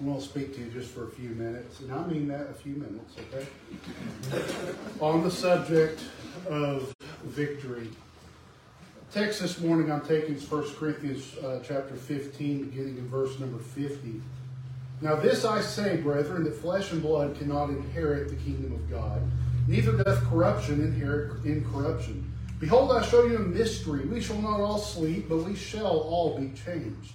I want to speak to you just for a few minutes, and I mean that a few minutes, okay? On the subject of victory. Text this morning I'm taking is 1 Corinthians uh, chapter 15, beginning in verse number 50. Now this I say, brethren, that flesh and blood cannot inherit the kingdom of God, neither doth corruption inherit incorruption. Behold, I show you a mystery. We shall not all sleep, but we shall all be changed.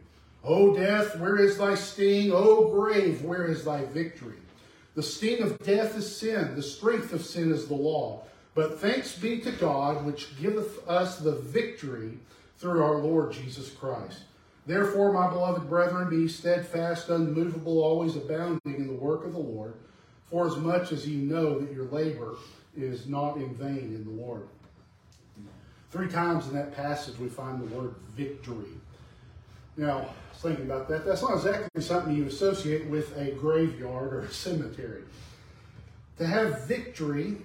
O death, where is thy sting? O grave, where is thy victory? The sting of death is sin, the strength of sin is the law. But thanks be to God, which giveth us the victory through our Lord Jesus Christ. Therefore, my beloved brethren, be steadfast, unmovable, always abounding in the work of the Lord, for as much as ye know that your labor is not in vain in the Lord. Three times in that passage we find the word victory. Now, I thinking about that. That's not exactly something you associate with a graveyard or a cemetery. To have victory,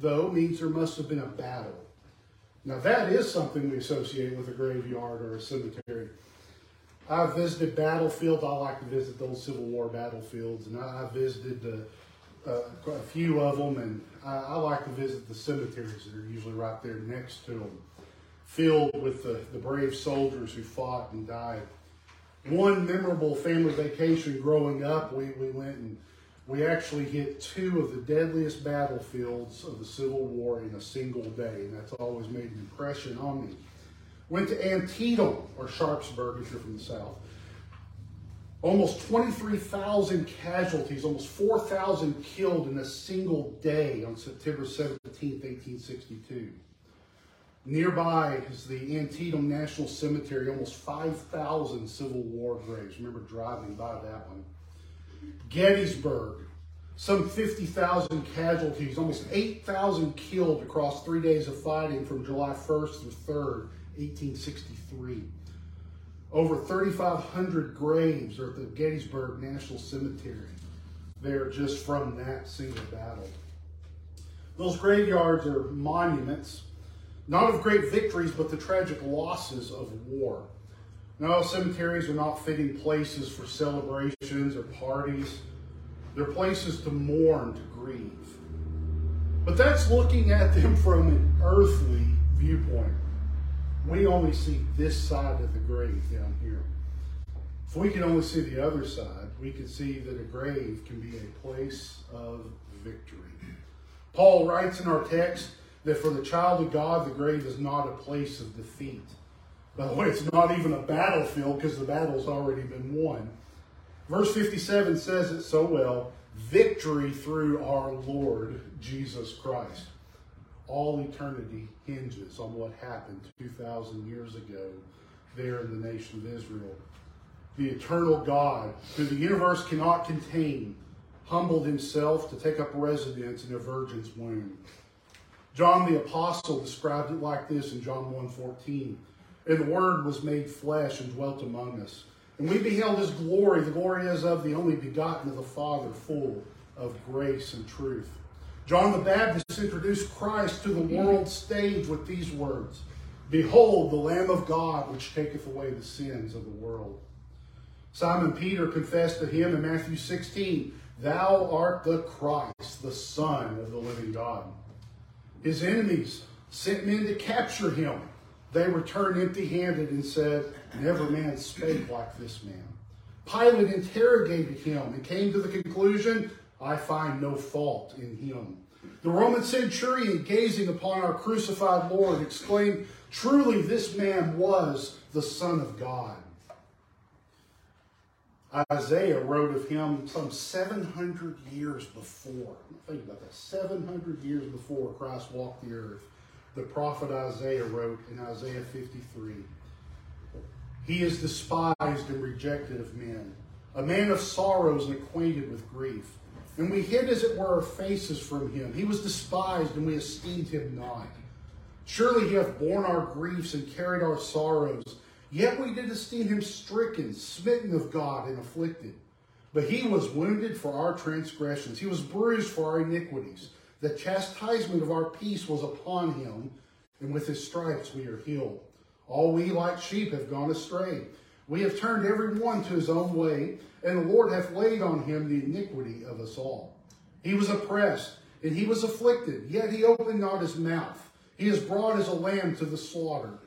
though, means there must have been a battle. Now, that is something we associate with a graveyard or a cemetery. I've visited battlefields. I like to visit those Civil War battlefields, and I, I visited uh, uh, a few of them, and I, I, like to visit the cemeteries that are usually right there next to them, filled with the, the brave soldiers who fought and died. One memorable family vacation growing up, we, we went and we actually hit two of the deadliest battlefields of the Civil War in a single day, and that's always made an impression on me. Went to Antietam, or Sharpsburg if you're from the South. Almost 23,000 casualties, almost 4,000 killed in a single day on September 17, 1862. Nearby is the Antietam National Cemetery, almost 5,000 Civil War graves. Remember driving by that one. Gettysburg, some 50,000 casualties, almost 8,000 killed across three days of fighting from July 1st through 3rd, 1863. Over 3,500 graves are at the Gettysburg National Cemetery. There just from that single battle. Those graveyards are monuments, not of great victories, but the tragic losses of war. No, cemeteries are not fitting places for celebrations or parties. They're places to mourn, to grieve. But that's looking at them from an earthly viewpoint. We only see this side of the grave down here. If we can only see the other side, we can see that a grave can be a place of victory. Paul writes in our text that for the child of God, the grave is not a place of defeat. By the way, it's not even a battlefield because the battle's already been won. Verse 57 says it so well victory through our Lord Jesus Christ. All eternity hinges on what happened 2,000 years ago there in the nation of Israel. The eternal God, who the universe cannot contain, humbled himself to take up residence in a virgin's womb. John the Apostle described it like this in John 1.14. And the Word was made flesh and dwelt among us. And we beheld his glory, the glory as of the only begotten of the Father, full of grace and truth. John the Baptist introduced Christ to the world stage with these words Behold, the Lamb of God, which taketh away the sins of the world. Simon Peter confessed to him in Matthew 16, Thou art the Christ, the Son of the living God. His enemies sent men to capture him they returned empty handed and said, Never man spake like this man. Pilate interrogated him and came to the conclusion, I find no fault in him. The Roman centurion, gazing upon our crucified Lord, exclaimed, Truly this man was the Son of God. Isaiah wrote of him some 700 years before. Think about that. 700 years before Christ walked the earth the prophet Isaiah wrote in Isaiah 53. He is despised and rejected of men, a man of sorrows and acquainted with grief. and we hid, as it were, our faces from him. He was despised, and we esteemed him not. Surely he hath borne our griefs and carried our sorrows. Yet we did esteem him stricken, smitten of God, and afflicted. But he was wounded for our transgressions, he was bruised for our iniquities. The chastisement of our peace was upon him, and with his stripes we are healed. All we like sheep have gone astray. We have turned every one to his own way, and the Lord hath laid on him the iniquity of us all. He was oppressed, and he was afflicted, yet he opened not his mouth. He is brought as a lamb to the slaughter,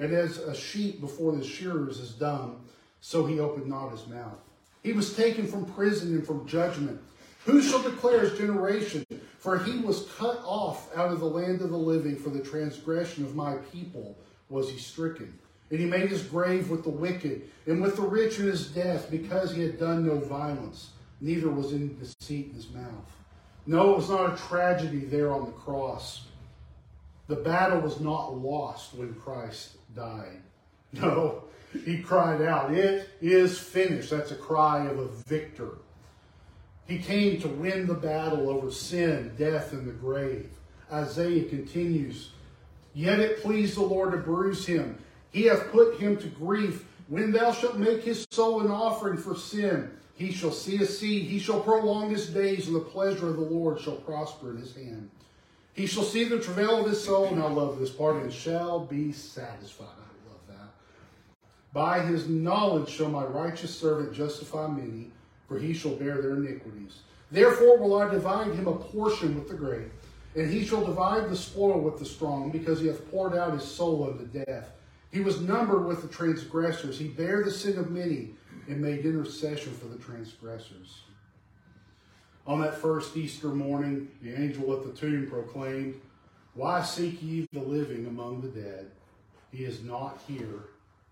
and as a sheep before the shearers is dumb, so he opened not his mouth. He was taken from prison and from judgment. Who shall declare his generation? For he was cut off out of the land of the living for the transgression of my people was he stricken. And he made his grave with the wicked and with the rich in his death because he had done no violence, neither was any deceit in his mouth. No, it was not a tragedy there on the cross. The battle was not lost when Christ died. No, he cried out, It is finished. That's a cry of a victor. He came to win the battle over sin, death, and the grave. Isaiah continues, Yet it pleased the Lord to bruise him. He hath put him to grief. When thou shalt make his soul an offering for sin, he shall see a seed. He shall prolong his days, and the pleasure of the Lord shall prosper in his hand. He shall see the travail of his soul, and I love this part, and shall be satisfied. I love that. By his knowledge shall my righteous servant justify many, for he shall bear their iniquities. Therefore will I divide him a portion with the great, and he shall divide the spoil with the strong, because he hath poured out his soul unto death. He was numbered with the transgressors. He bare the sin of many, and made intercession for the transgressors. On that first Easter morning, the angel at the tomb proclaimed, Why seek ye the living among the dead? He is not here,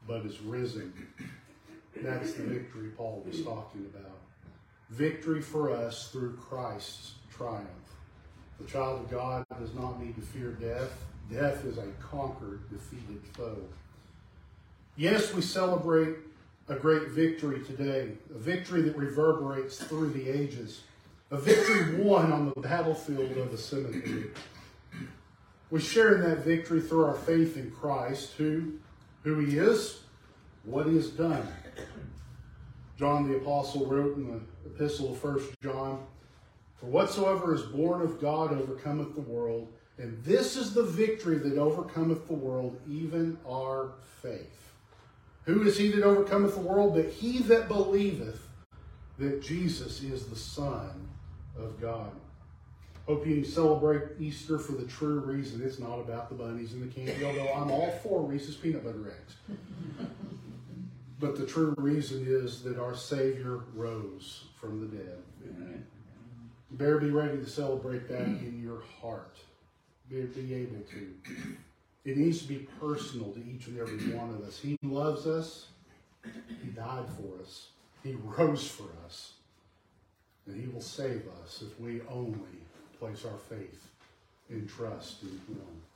but is risen. That's the victory Paul was talking about. Victory for us through Christ's triumph. The child of God does not need to fear death. Death is a conquered, defeated foe. Yes, we celebrate a great victory today, a victory that reverberates through the ages a victory won on the battlefield of the cemetery. We share in that victory through our faith in Christ, who, who he is, what he has done. John the Apostle wrote in the epistle of 1 John, For whatsoever is born of God overcometh the world, and this is the victory that overcometh the world, even our faith. Who is he that overcometh the world? But he that believeth that Jesus is the Son of God. Hope you celebrate Easter for the true reason. It's not about the bunnies and the candy, although I'm all for Reese's peanut butter eggs. but the true reason is that our Savior rose from the dead. Amen. Better be ready to celebrate that in your heart. Be, be able to. It needs to be personal to each and every one of us. He loves us. He died for us. He rose for us and he will save us if we only place our faith and trust in him.